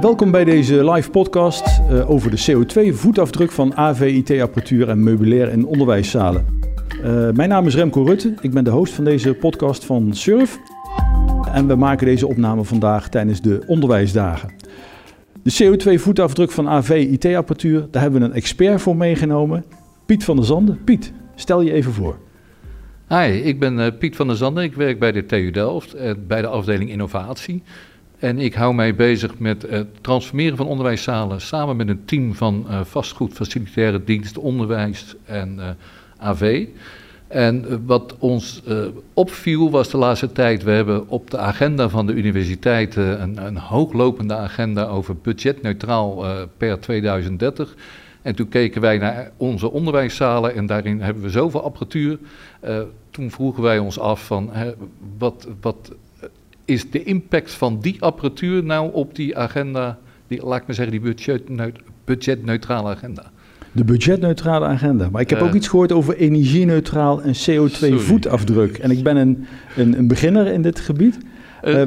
Welkom bij deze live podcast uh, over de CO2-voetafdruk van AV-IT-apparatuur en meubilair in onderwijszalen. Uh, mijn naam is Remco Rutte, ik ben de host van deze podcast van Surf. En we maken deze opname vandaag tijdens de onderwijsdagen. De CO2-voetafdruk van AV-IT-apparatuur, daar hebben we een expert voor meegenomen. Piet van der Zanden. Piet, stel je even voor. Hi, ik ben uh, Piet van der Zanden. Ik werk bij de TU Delft, bij de afdeling innovatie. En ik hou mij bezig met het transformeren van onderwijszalen samen met een team van uh, vastgoed, facilitaire dienst, onderwijs en AV. En wat ons opviel was de laatste tijd, we hebben op de agenda van de universiteiten een, een hooglopende agenda over budgetneutraal per 2030. En toen keken wij naar onze onderwijszalen en daarin hebben we zoveel apparatuur. Uh, toen vroegen wij ons af van hè, wat, wat is de impact van die apparatuur nou op die agenda, die, laat ik maar zeggen, die budgetneut budgetneutrale agenda. De budgetneutrale agenda. Maar ik heb uh, ook iets gehoord over energie-neutraal en CO2-voetafdruk. En ik ben een, een, een, beginner in dit gebied. Uh,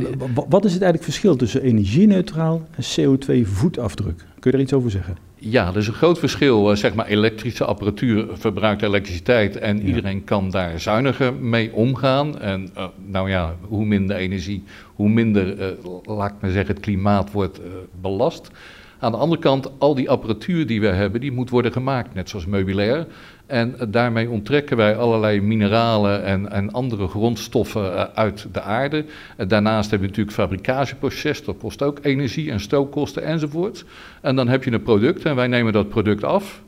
wat is het eigenlijk verschil tussen energie-neutraal en CO2-voetafdruk? Kun je daar iets over zeggen? Ja, er is een groot verschil. Zeg maar, elektrische apparatuur verbruikt elektriciteit en ja. iedereen kan daar zuiniger mee omgaan. En uh, nou ja, hoe minder energie, hoe minder, uh, laat ik maar zeggen, het klimaat wordt belast. Aan de andere kant, al die apparatuur die we hebben, die moet worden gemaakt, net zoals meubilair. En daarmee onttrekken wij allerlei mineralen en, en andere grondstoffen uit de aarde. Daarnaast hebben we natuurlijk het fabrikageproces, dat kost ook energie en stookkosten enzovoort. En dan heb je een product en wij nemen dat product af.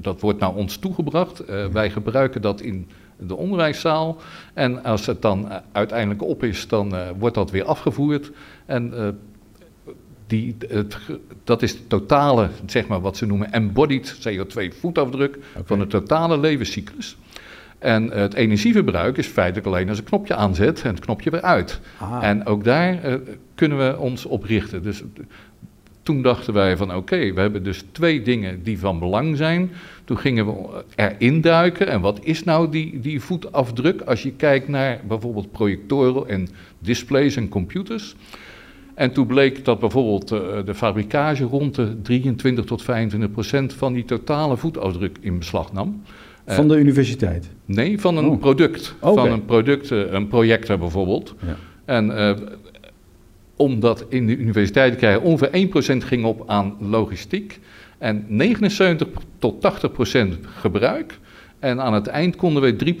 Dat wordt naar ons toegebracht. Uh, wij gebruiken dat in de onderwijszaal. En als het dan uiteindelijk op is, dan uh, wordt dat weer afgevoerd. En uh, die, het, dat is de totale, zeg maar wat ze noemen embodied CO2-voetafdruk okay. van de totale levenscyclus. En het energieverbruik is feitelijk alleen als een knopje aanzet en het knopje weer uit. Aha. En ook daar uh, kunnen we ons op richten. Dus toen dachten wij van oké, okay, we hebben dus twee dingen die van belang zijn. Toen gingen we erin duiken. En wat is nou die, die voetafdruk als je kijkt naar bijvoorbeeld projectoren en displays en computers? En toen bleek dat bijvoorbeeld uh, de fabrikage rond de 23 tot 25 procent van die totale voetafdruk in beslag nam. Van de universiteit? Nee, van een oh. product. Okay. Van een product, uh, een projector bijvoorbeeld. Ja. En uh, omdat in de universiteit te krijgen ongeveer 1% ging op aan logistiek en 79 tot 80% gebruik. En aan het eind konden we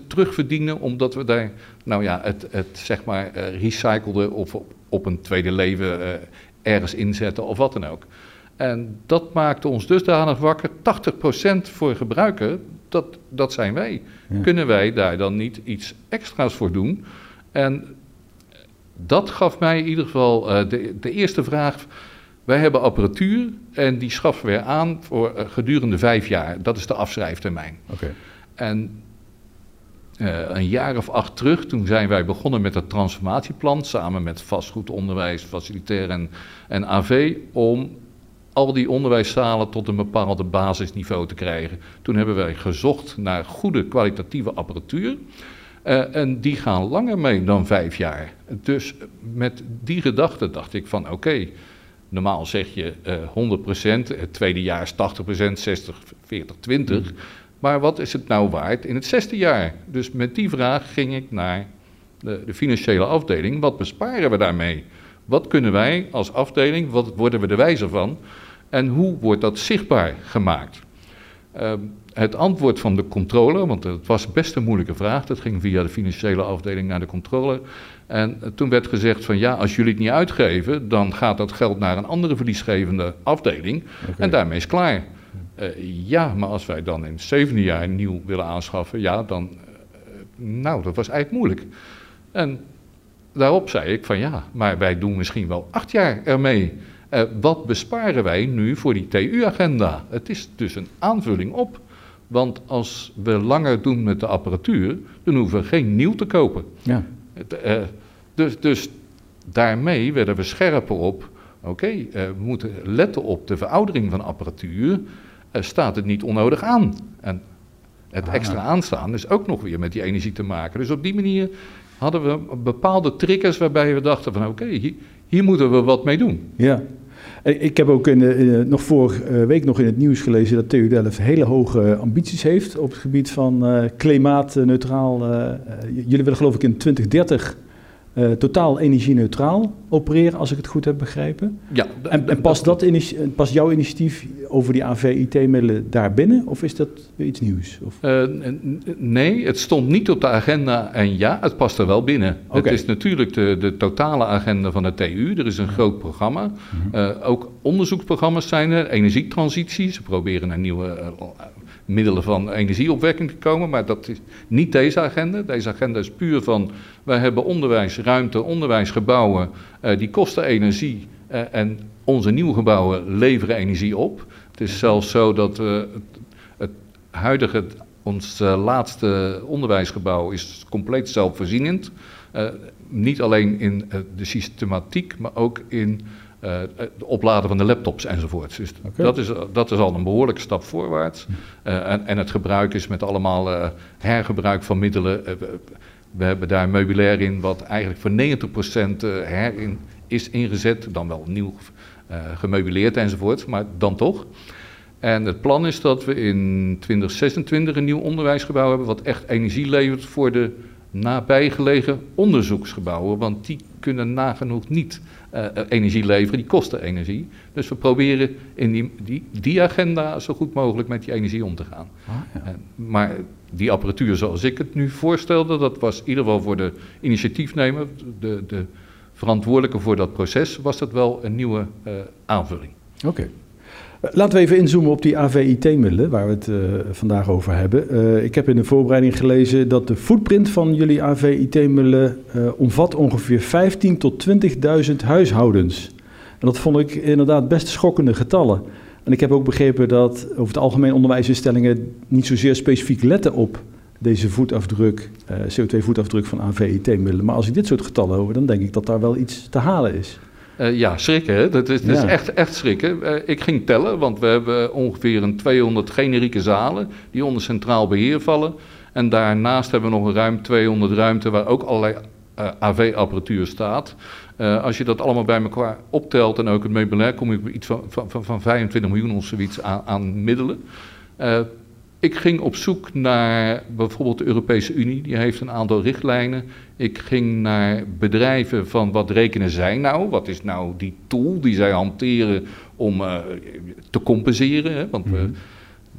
3% terugverdienen, omdat we daar, nou ja, het, het zeg maar uh, recycleden of op, op, een tweede leven uh, ergens inzetten of wat dan ook. En dat maakte ons dusdanig wakker. 80% voor gebruiker, dat, dat zijn wij. Ja. Kunnen wij daar dan niet iets extra's voor doen? En dat gaf mij in ieder geval uh, de, de, eerste vraag. Wij hebben apparatuur en die schaffen we aan voor uh, gedurende vijf jaar. Dat is de afschrijftermijn. Okay. En uh, een jaar of acht terug, toen zijn wij begonnen met het transformatieplan, samen met vastgoedonderwijs, facilitair en, en AV, om al die onderwijszalen tot een bepaald basisniveau te krijgen. Toen hebben wij gezocht naar goede kwalitatieve apparatuur. Uh, en die gaan langer mee dan vijf jaar. Dus met die gedachte dacht ik van oké, normaal zeg je uh, 100%, het tweede jaar is 80%, 60, 40, 20. Maar wat is het nou waard in het zesde jaar? Dus met die vraag ging ik naar de, de financiële afdeling. Wat besparen we daarmee? Wat kunnen wij als afdeling, wat worden we er wijzer van? En hoe wordt dat zichtbaar gemaakt? Uh, het antwoord van de controller, want het was best een moeilijke vraag, dat ging via de financiële afdeling naar de controller. En toen werd gezegd van ja, als jullie het niet uitgeven, dan gaat dat geld naar een andere verliesgevende afdeling okay. en daarmee is klaar. Uh, ja, maar als wij dan in het zevende jaar nieuw willen aanschaffen, ja, dan, uh, nou, dat was eigenlijk moeilijk. En daarop zei ik van ja, maar wij doen misschien wel acht jaar ermee. Uh, wat besparen wij nu voor die TU-agenda? Het is dus een aanvulling op. Want als we langer doen met de apparatuur, dan hoeven we geen nieuw te kopen. Ja. Dus, dus daarmee werden we scherper op. Oké, okay, we moeten letten op de veroudering van apparatuur. Uh, staat het niet onnodig aan? En het ah, extra aanstaan is ook nog weer met die energie te maken. Dus op die manier hadden we bepaalde triggers waarbij we dachten van oké, okay, hier, hier, moeten we wat mee doen. Ja, Ik heb ook in de, nog vorige week nog in het nieuws gelezen dat TU Delft hele hoge ambities heeft op het gebied van uh, klimaatneutraal. Uh, jullie willen geloof ik in 2030 uh, totaal energie-neutraal opereren, als ik het goed heb begrepen. Ja, en, en past, dat past jouw initiatief over die AV-IT-middelen daar binnen, of is dat iets nieuws? Of? Uh, nee, het stond niet op de agenda en ja, het past er wel binnen. Okay. Het is natuurlijk de, de, totale agenda van de TU. Er is een groot programma. Mm -hmm. uh, ook onderzoeksprogramma's zijn er, energietransitie. Ze proberen een nieuwe middelen van energieopwekking te komen. Maar dat is niet deze agenda. Deze agenda is puur van, wij hebben onderwijsruimte, onderwijsgebouwen, uh, die kosten energie. Uh, en onze nieuwe gebouwen leveren energie op. Het is zelfs zo dat het, het huidige, ons uh, laatste onderwijsgebouw is compleet zelfvoorzienend. niet alleen in de systematiek, maar ook in uh, het opladen van de laptops enzovoort. Dus okay. dat, is, dat is al een behoorlijke stap voorwaarts. Uh, en, en, het gebruik is met allemaal uh, hergebruik van middelen. We, hebben daar meubilair in, wat eigenlijk voor 90% herin is ingezet. Dan wel nieuw gemeubileerd enzovoort, maar dan toch. En het plan is dat we in 2026 een nieuw onderwijsgebouw hebben, wat echt energie levert voor de nabijgelegen onderzoeksgebouwen. Want die kunnen nagenoeg niet uh, energie leveren, die kosten energie. Dus we proberen in die, die, die agenda zo goed mogelijk met die energie om te gaan. Ah, ja. uh, maar die apparatuur zoals ik het nu voorstelde, dat was in ieder geval voor de initiatiefnemer, de, de verantwoordelijke voor dat proces, was dat wel een nieuwe uh, aanvulling. Oké. Okay. Laten we even inzoomen op die AVIT-middelen waar we het uh, vandaag over hebben. Uh, ik heb in de voorbereiding gelezen dat de footprint van jullie AVIT-middelen uh, omvat ongeveer 15.000 tot 20.000 huishoudens. En dat vond ik inderdaad best schokkende getallen. En ik heb ook begrepen dat over het algemeen onderwijsinstellingen niet zozeer specifiek letten op deze voetafdruk, CO2-voetafdruk van AVIT-middelen. Maar als ik dit soort getallen hoor, dan denk ik dat daar wel iets te halen is. Uh, ja, schrikken. Hè? Dat is, dat ja. is echt, echt schrikken. Uh, ik ging tellen, want we hebben ongeveer een 200 generieke zalen die onder centraal beheer vallen. En daarnaast hebben we nog een ruim 200 ruimten waar ook allerlei uh, AV-apparatuur staat. als je dat allemaal bij elkaar optelt en ook het meubilair, kom je op iets van, van, van 25 miljoen of zoiets aan, aan middelen. Ik ging op zoek naar bijvoorbeeld de Europese Unie, die heeft een aantal richtlijnen. Ik ging naar bedrijven van wat rekenen zij nou? Wat is nou die tool die zij hanteren om uh, te compenseren? Hè? Want we, mm -hmm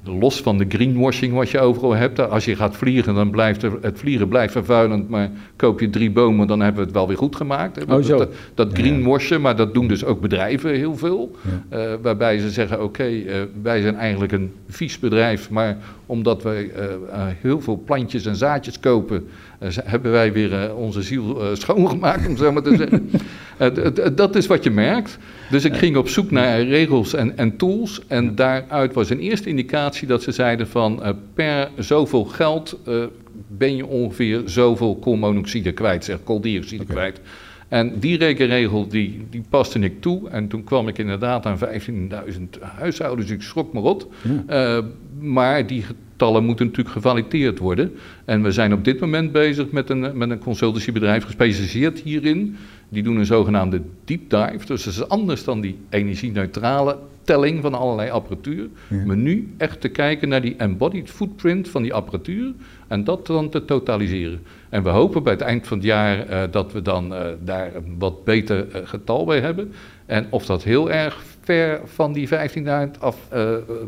los van de greenwashing wat je overal hebt. Als je gaat vliegen, dan blijft het vliegen blijft vervuilend. Maar koop je drie bomen, dan hebben we het wel weer goed gemaakt. Oh, zo. Dat, dat greenwashen, maar dat doen dus ook bedrijven heel veel. Ja. Uh, waarbij ze zeggen, oké, okay, uh, wij zijn eigenlijk een vies bedrijf. Maar omdat wij uh, heel veel plantjes en zaadjes kopen... hebben wij weer onze ziel schoongemaakt, om zo maar te zeggen. dat is wat je merkt. Dus ik ging op zoek naar regels en, en tools. En daaruit was een eerste indicatie dat ze zeiden van per zoveel geld ben je ongeveer zoveel koolmonoxide kwijt, zeg kooldioxide okay. kwijt. En die rekenregel die, die paste ik toe. En toen kwam ik inderdaad aan 15.000 huishoudens. Ik schrok me rot. Ja. Uh, maar die getallen moeten natuurlijk gevalideerd worden. En we zijn op dit moment bezig met een, met een consultancybedrijf gespecialiseerd hierin. Die doen een zogenaamde deep dive. Dus dat is anders dan die energie-neutrale telling van allerlei apparatuur. Ja. Maar nu echt te kijken naar die embodied footprint van die apparatuur. En dat dan te totaliseren. En we hopen bij het eind van het jaar uh, dat we dan uh, daar een wat beter uh, getal bij hebben. En of dat heel erg ver van die 15.000 af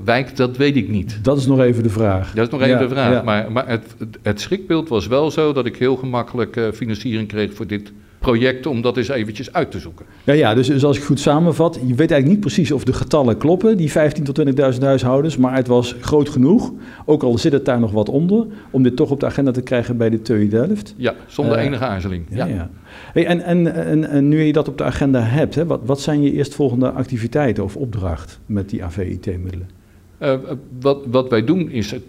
wijkt, dat weet ik niet. Dat is nog even de vraag. Dat is nog even ja, de vraag. Ja. Maar, maar het, het schrikbeeld was wel zo dat ik heel gemakkelijk financiering kreeg voor dit project om dat eens eventjes uit te zoeken. Ja, ja dus, dus als ik goed samenvat, je weet eigenlijk niet precies of de getallen kloppen, die 15.000 tot 20.000 huishoudens, maar het was groot genoeg, ook al zit het daar nog wat onder, om dit toch op de agenda te krijgen bij de TU Delft. Ja, zonder uh, enige aarzeling. Ja, ja. ja. Hey, en, en, en, en, nu je dat op de agenda hebt, hè, wat, wat zijn je eerstvolgende activiteiten of opdracht met die AVIT-middelen? Uh, wat, wat wij doen is het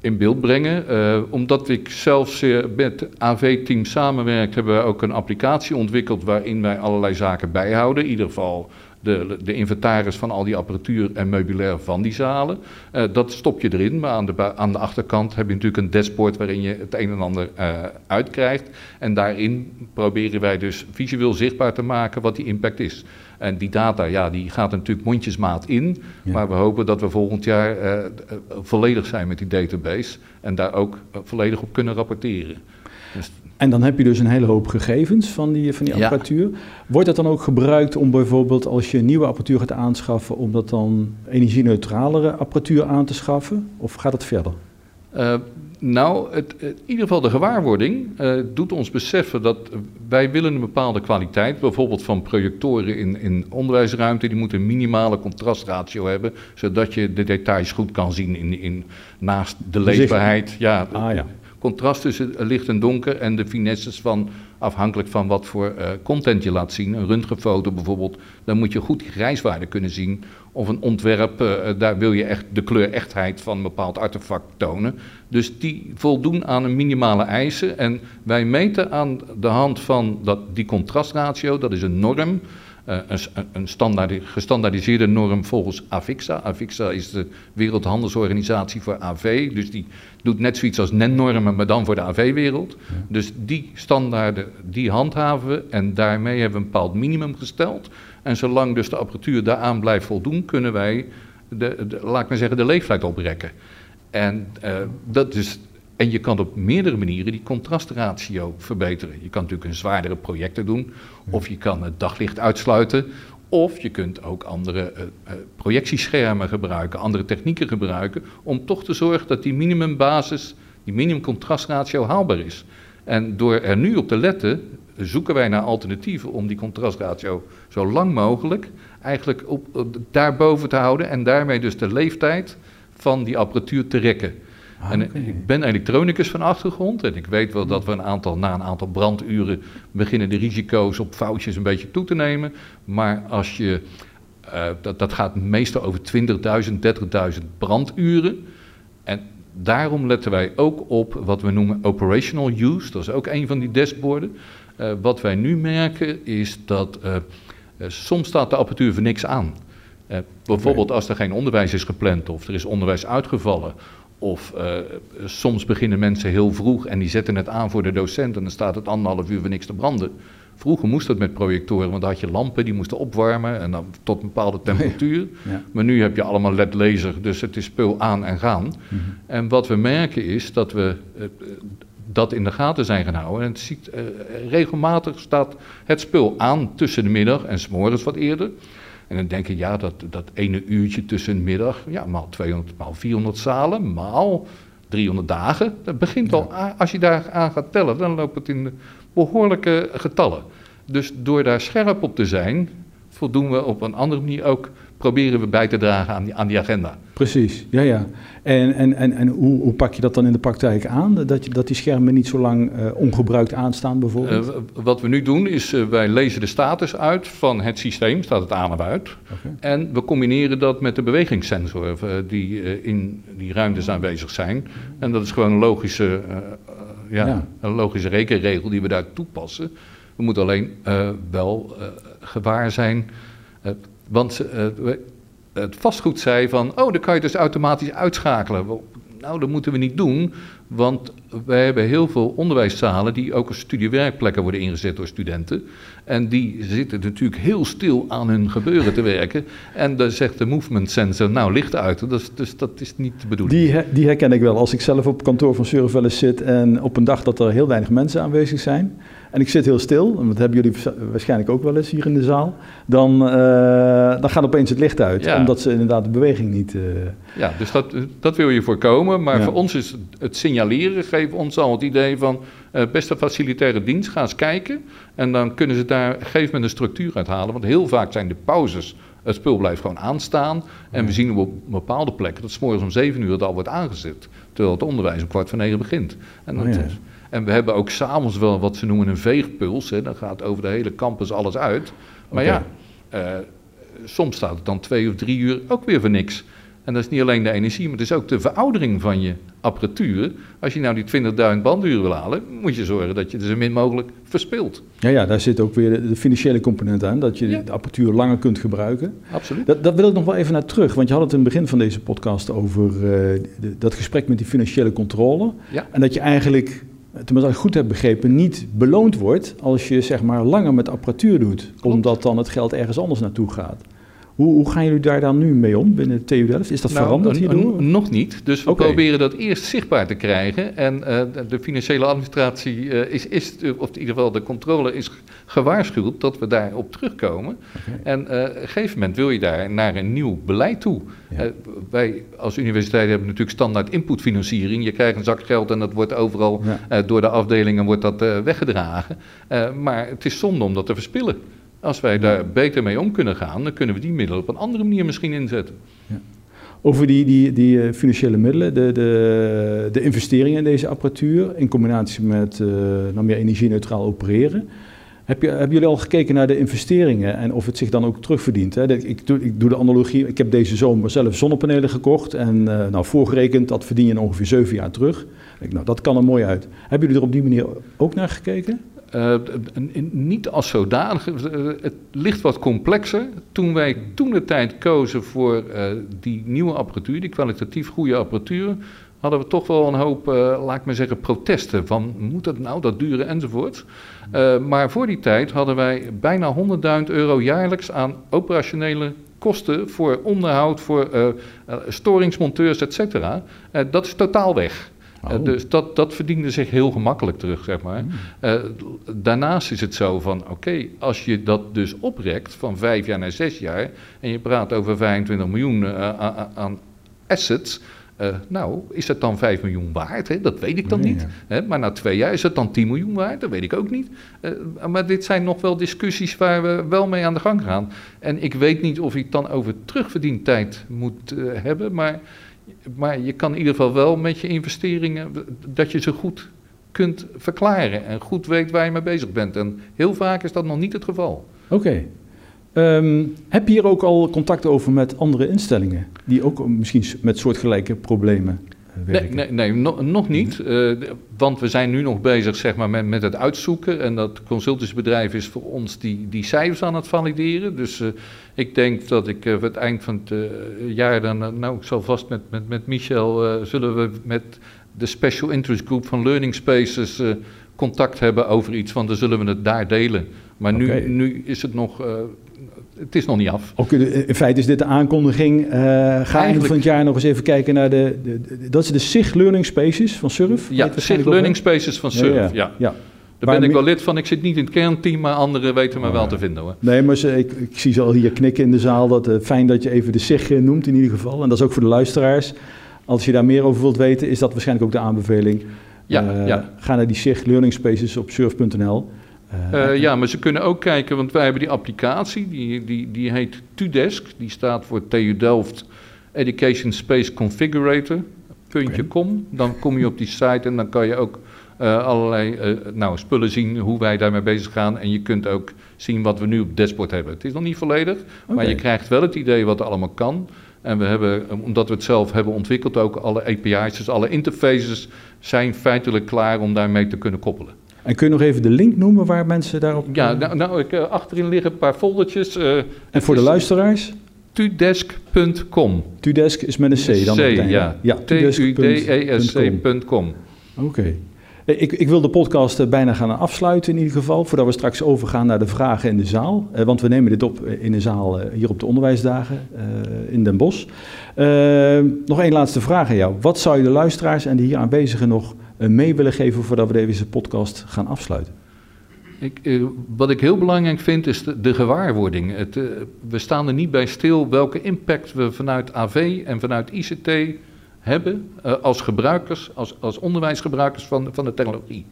in beeld brengen. Uh, omdat ik zelf met het AV-team samenwerk, hebben we ook een applicatie ontwikkeld waarin wij allerlei zaken bijhouden. In ieder geval de, de inventaris van al die apparatuur en meubilair van die zalen. Uh, dat stop je erin, maar aan de, aan de achterkant heb je natuurlijk een dashboard waarin je het een en ander uh, uitkrijgt. En daarin proberen wij dus visueel zichtbaar te maken wat die impact is. En die data, ja, die gaat natuurlijk mondjesmaat in. Maar we hopen dat we volgend jaar uh, volledig zijn met die database. En daar ook volledig op kunnen rapporteren. Dus en dan heb je dus een hele hoop gegevens van die, van die apparatuur. Wordt dat dan ook gebruikt om bijvoorbeeld als je nieuwe apparatuur gaat aanschaffen, om dat dan energie-neutralere apparatuur aan te schaffen? Of gaat het verder? Uh, nou, het, in ieder geval de gewaarwording uh, doet ons beseffen dat wij willen een bepaalde kwaliteit, bijvoorbeeld van projectoren in, in onderwijsruimte, die moeten een minimale contrastratio hebben, zodat je de details goed kan zien in, in, naast de leesbaarheid. Ja, ah, ja contrast tussen licht en donker en de finesses van, afhankelijk van wat voor uh, content je laat zien. Een röntgenfoto bijvoorbeeld, dan moet je goed grijswaarde kunnen zien. Of een ontwerp, uh, daar wil je echt de kleurechtheid van een bepaald artefact tonen. Dus die voldoen aan een minimale eisen. En wij meten aan de hand van dat, die contrastratio, dat is een norm. Uh, een, een standaard, gestandaardiseerde norm volgens AVIXA. AVIXA is de Wereldhandelsorganisatie voor AV, dus die doet net zoiets als NEN-normen, maar dan voor de AV-wereld. Dus die standaarden, die handhaven we en daarmee hebben we een bepaald minimum gesteld. En zolang dus de apparatuur daaraan blijft voldoen, kunnen wij, de, de laat ik maar zeggen, de leeftijd oprekken. En, uh, dat is, en je kan op meerdere manieren die contrastratio verbeteren. Je kan natuurlijk een zwaardere projecten doen, of je kan het daglicht uitsluiten, of je kunt ook andere uh, projectieschermen gebruiken, andere technieken gebruiken, om toch te zorgen dat die minimumbasis, die minimumcontrastratio haalbaar is. En door er nu op te letten, zoeken wij naar alternatieven om die contrastratio zo lang mogelijk eigenlijk op, daarboven te houden en daarmee dus de leeftijd van die apparatuur te rekken. Ah, en ik ben elektronicus van achtergrond en ik weet wel dat we een aantal, na een aantal branduren beginnen de risico's op foutjes een beetje toe te nemen. Maar als je, uh, dat, dat gaat meestal over 20.000, 30.000 branduren. En daarom letten wij ook op wat we noemen operational use. Dat is ook een van die dashboarden. Uh, wat wij nu merken is dat uh, soms staat de apparatuur voor niks aan. Uh, bijvoorbeeld als er geen onderwijs is gepland of er is onderwijs uitgevallen of uh, soms beginnen mensen heel vroeg en die zetten het aan voor de docent en dan staat het anderhalf uur voor niks te branden. Vroeger moest dat met projectoren, want dan had je lampen die moesten opwarmen en dan tot een bepaalde temperatuur. Ja. Maar nu heb je allemaal LED-laser, dus het is spul aan en gaan. Mm -hmm. En wat we merken is dat we uh, dat in de gaten zijn gaan houden. En het ziet, uh, regelmatig staat het spul aan tussen de middag en s'morgens wat eerder. En dan denk je, ja, dat, dat ene uurtje tussen de middag, ja, maal 200, maal 400 zalen, maal 300 dagen. Dat begint al, als je daar aan gaat tellen, dan loopt het in behoorlijke getallen. Dus door daar scherp op te zijn, voldoen we op een andere manier ook proberen we bij te dragen aan die, aan die agenda. Precies, ja, ja. En, en, en, en hoe, hoe pak je dat dan in de praktijk aan? Dat, je, dat die schermen niet zo lang uh, ongebruikt aanstaan bijvoorbeeld? Uh, wat we nu doen is, uh, wij lezen de status uit van het systeem, staat het aan of uit. Okay. En we combineren dat met de bewegingssensor die in die ruimtes aanwezig zijn. En dat is gewoon een logische, ja, ja. Een logische rekenregel die we daar toepassen. We moeten alleen wel gewaar zijn want uh, het vastgoed zei van, oh, dan kan je dus automatisch uitschakelen. Nou, dat moeten we niet doen, want wij hebben heel veel onderwijszalen die ook als studiewerkplekken worden ingezet door studenten. En die zitten natuurlijk heel stil aan hun gebeuren te werken. En dan zegt de movement sensor, nou, licht uit. Dus, dus dat is niet de bedoeling. Die, die herken ik wel. Als ik zelf op kantoor van Surf zit en op een dag dat er heel weinig mensen aanwezig zijn en ik zit heel stil, en dat hebben jullie waarschijnlijk ook wel eens hier in de zaal, dan, uh, dan gaat opeens het licht uit, ja. omdat ze inderdaad de beweging niet... Uh... Ja, dus dat, dat wil je voorkomen, maar ja. voor ons is het signaleren, geeft ons al het idee van, uh, beste facilitaire dienst, ga eens kijken, en dan kunnen ze daar op een gegeven moment een structuur uithalen, want heel vaak zijn de pauzes, het spul blijft gewoon aanstaan, en we zien op bepaalde plekken dat s morgens om zeven uur het al wordt aangezet, terwijl het onderwijs om kwart voor negen begint. En dat oh, ja. en we hebben ook s'avonds wel wat ze noemen een veegpuls. Hè. Dan gaat over de hele campus alles uit. Maar okay. ja, uh, soms staat het dan twee of drie uur ook weer voor niks. En dat is niet alleen de energie, maar het is ook de veroudering van je apparatuur. Als je nou die 20.000 banduren wil halen, moet je zorgen dat je er zo min mogelijk verspilt. Ja, ja, daar zit ook weer de, financiële component aan, dat je de apparatuur langer kunt gebruiken. Absoluut. Dat, dat, wil ik nog wel even naar terug, want je had het in het begin van deze podcast over uh, dat gesprek met die financiële controle. Ja. En dat je eigenlijk tenminste als ik goed heb begrepen, niet beloond wordt als je zeg maar langer met apparatuur doet. Omdat dan het geld ergens anders naartoe gaat. Hoe, hoe, gaan jullie daar dan nu mee om binnen TU Delft? Is dat nou, veranderd hierdoor? Nog niet. Dus we proberen dat eerst zichtbaar te krijgen. En uh, de financiële administratie uh, is, is, of in ieder geval de controle is gewaarschuwd dat we daarop terugkomen. En uh, op een gegeven moment wil je daar naar een nieuw beleid toe. wij als universiteit hebben natuurlijk standaard inputfinanciering. Je krijgt een zak geld en dat wordt overal door de afdelingen wordt dat, weggedragen. maar het is zonde om dat te verspillen. Als wij daar beter mee om kunnen gaan, dan kunnen we die middelen op een andere manier misschien inzetten. Ja. Over die, die, die eh, financiële middelen, de, de, de investeringen in deze apparatuur in combinatie met uh, meer energie-neutraal opereren. Heb je, hebben jullie al gekeken naar de investeringen en of het zich dan ook terugverdient? Hè? Ik, doe, ik doe de analogie, ik heb deze zomer zelf zonnepanelen gekocht en uh, nou, voorgerekend, dat verdien je ongeveer zeven jaar terug. Ik, nou, dat kan er mooi uit. Hebben jullie er op die manier ook naar gekeken? Uh, niet als zodanig. Het ligt wat complexer. Toen wij toen de tijd kozen voor uh, die nieuwe apparatuur, die kwalitatief goede apparatuur, hadden we toch wel een hoop, laat ik maar zeggen, protesten. Van moet het nou dat duren enzovoort. maar voor die tijd hadden wij bijna 100.000 euro jaarlijks aan operationele kosten voor onderhoud, voor storingsmonteurs, et cetera. dat is totaal weg. Eh, oh. dus dat, dat verdiende zich heel gemakkelijk terug, zeg maar. Hmm. Eh, daarnaast is het zo van, oké, als je dat dus oprekt van vijf jaar naar zes jaar... en je praat over 25 miljoen uh, aan assets... nou, is dat dan 5 miljoen waard? Hè? Dat weet ik dan niet. Hè? Maar na twee jaar is het dan 10 miljoen waard? Dat weet ik ook niet. maar dit zijn nog wel discussies waar we wel mee aan de gang gaan. En ik weet niet of het dan over terugverdientijd moet hebben, maar maar je kan in ieder geval wel met je investeringen, dat je ze goed kunt verklaren en goed weet waar je mee bezig bent. En heel vaak is dat nog niet het geval. Oké. Ehm, heb je hier ook al contact over met andere instellingen die ook misschien met soortgelijke problemen Nee, nee, nee nog niet. Uh, want we zijn nu nog bezig zeg maar, met, met het uitzoeken. En dat consultantsbedrijf is voor ons die, die cijfers aan het valideren. Dus uh, ik denk dat ik uh, het eind van het jaar dan... nou, ik zal vast met, met, met Michel... zullen we met de Special Interest Group van Learning Spaces... contact hebben over iets, want dan zullen we het daar delen. Maar nu, nu is het nog het is nog niet af. Ook in feite is dit de aankondiging. Uh, ga eind van het jaar nog eens even kijken naar de, de, dat is de SIG Learning Spaces van Surf. Ja, de SIG Learning Spaces van Surf, ja. ja. ja. Daar ben ik wel lid van. Ik zit niet in het kernteam, maar anderen weten me wel te vinden hoor. Nee, maar ze, ik, ik, zie ze al hier knikken in de zaal. Dat, uh, fijn dat je even de SIG eh, noemt in ieder geval. En dat is ook voor de luisteraars. Als je daar meer over wilt weten, is dat waarschijnlijk ook de aanbeveling. Ja, uh, ja. Ga naar die SIG Learning Spaces op surf.nl. Uh, ja, maar ze kunnen ook kijken, want wij hebben die applicatie, die, die, die heet TUDESK. Die staat voor TU Delft Education Space Configurator. Puntje com. Dan kom je op die site en dan kan je ook uh, allerlei uh, nou, spullen zien hoe wij daarmee bezig gaan. En je kunt ook zien wat we nu op dashboard hebben. Het is nog niet volledig, okay. maar je krijgt wel het idee wat er allemaal kan. En we hebben, omdat we het zelf hebben ontwikkeld, ook alle API's, dus alle interfaces zijn feitelijk klaar om daarmee te kunnen koppelen. En kun je nog even de link noemen waar mensen daarop... Ja, nou, nou ik, uh, achterin liggen een paar foldertjes. Uh, en voor de luisteraars? Tudesk.com. Tudesk is met een C dan? C, ja. ja T-U-D-E-S-C.com. Oké. Ik, ik, wil de podcast eh, bijna gaan afsluiten in ieder geval, voordat we straks overgaan naar de vragen in de zaal. want we nemen dit op in de zaal hier op de onderwijsdagen in Den Bosch. nog één laatste vraag aan jou. Wat zou je de luisteraars en de hier aanwezigen nog eh, mee willen geven voordat we deze podcast gaan afsluiten? Ik, eh, wat ik heel belangrijk vind is de, gewaarwording. Het, eh, we staan er niet bij stil welke impact we vanuit AV en vanuit ICT hebben als gebruikers, als, als onderwijsgebruikers van, van de technologie.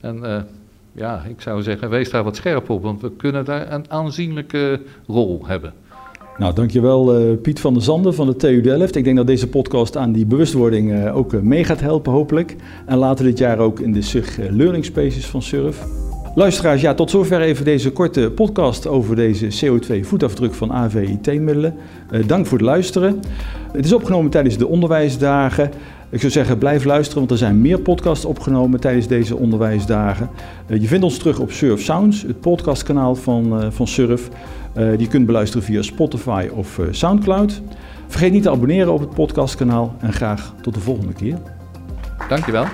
En ja, ik zou zeggen, wees daar wat scherp op, want we kunnen daar een aanzienlijke rol hebben. Nou, dankjewel uh, Piet van der Zanden van de TU Delft. Ik denk dat deze podcast aan die bewustwording ook mee gaat helpen, hopelijk. En later dit jaar ook in de SUG Learning Spaces van SURF. Luisteraars, ja, tot zover even deze korte podcast over deze CO2-voetafdruk van AVIT-middelen. Uh, dank voor het luisteren. Het is opgenomen tijdens de onderwijsdagen. Ik zou zeggen, blijf luisteren, want er zijn meer podcasts opgenomen tijdens deze onderwijsdagen. Uh, je vindt ons terug op Surf Sounds, het podcastkanaal van, uh, van Surf. die je kunt beluisteren via Spotify of Soundcloud. Vergeet niet te abonneren op het podcastkanaal en graag tot de volgende keer. Dankjewel.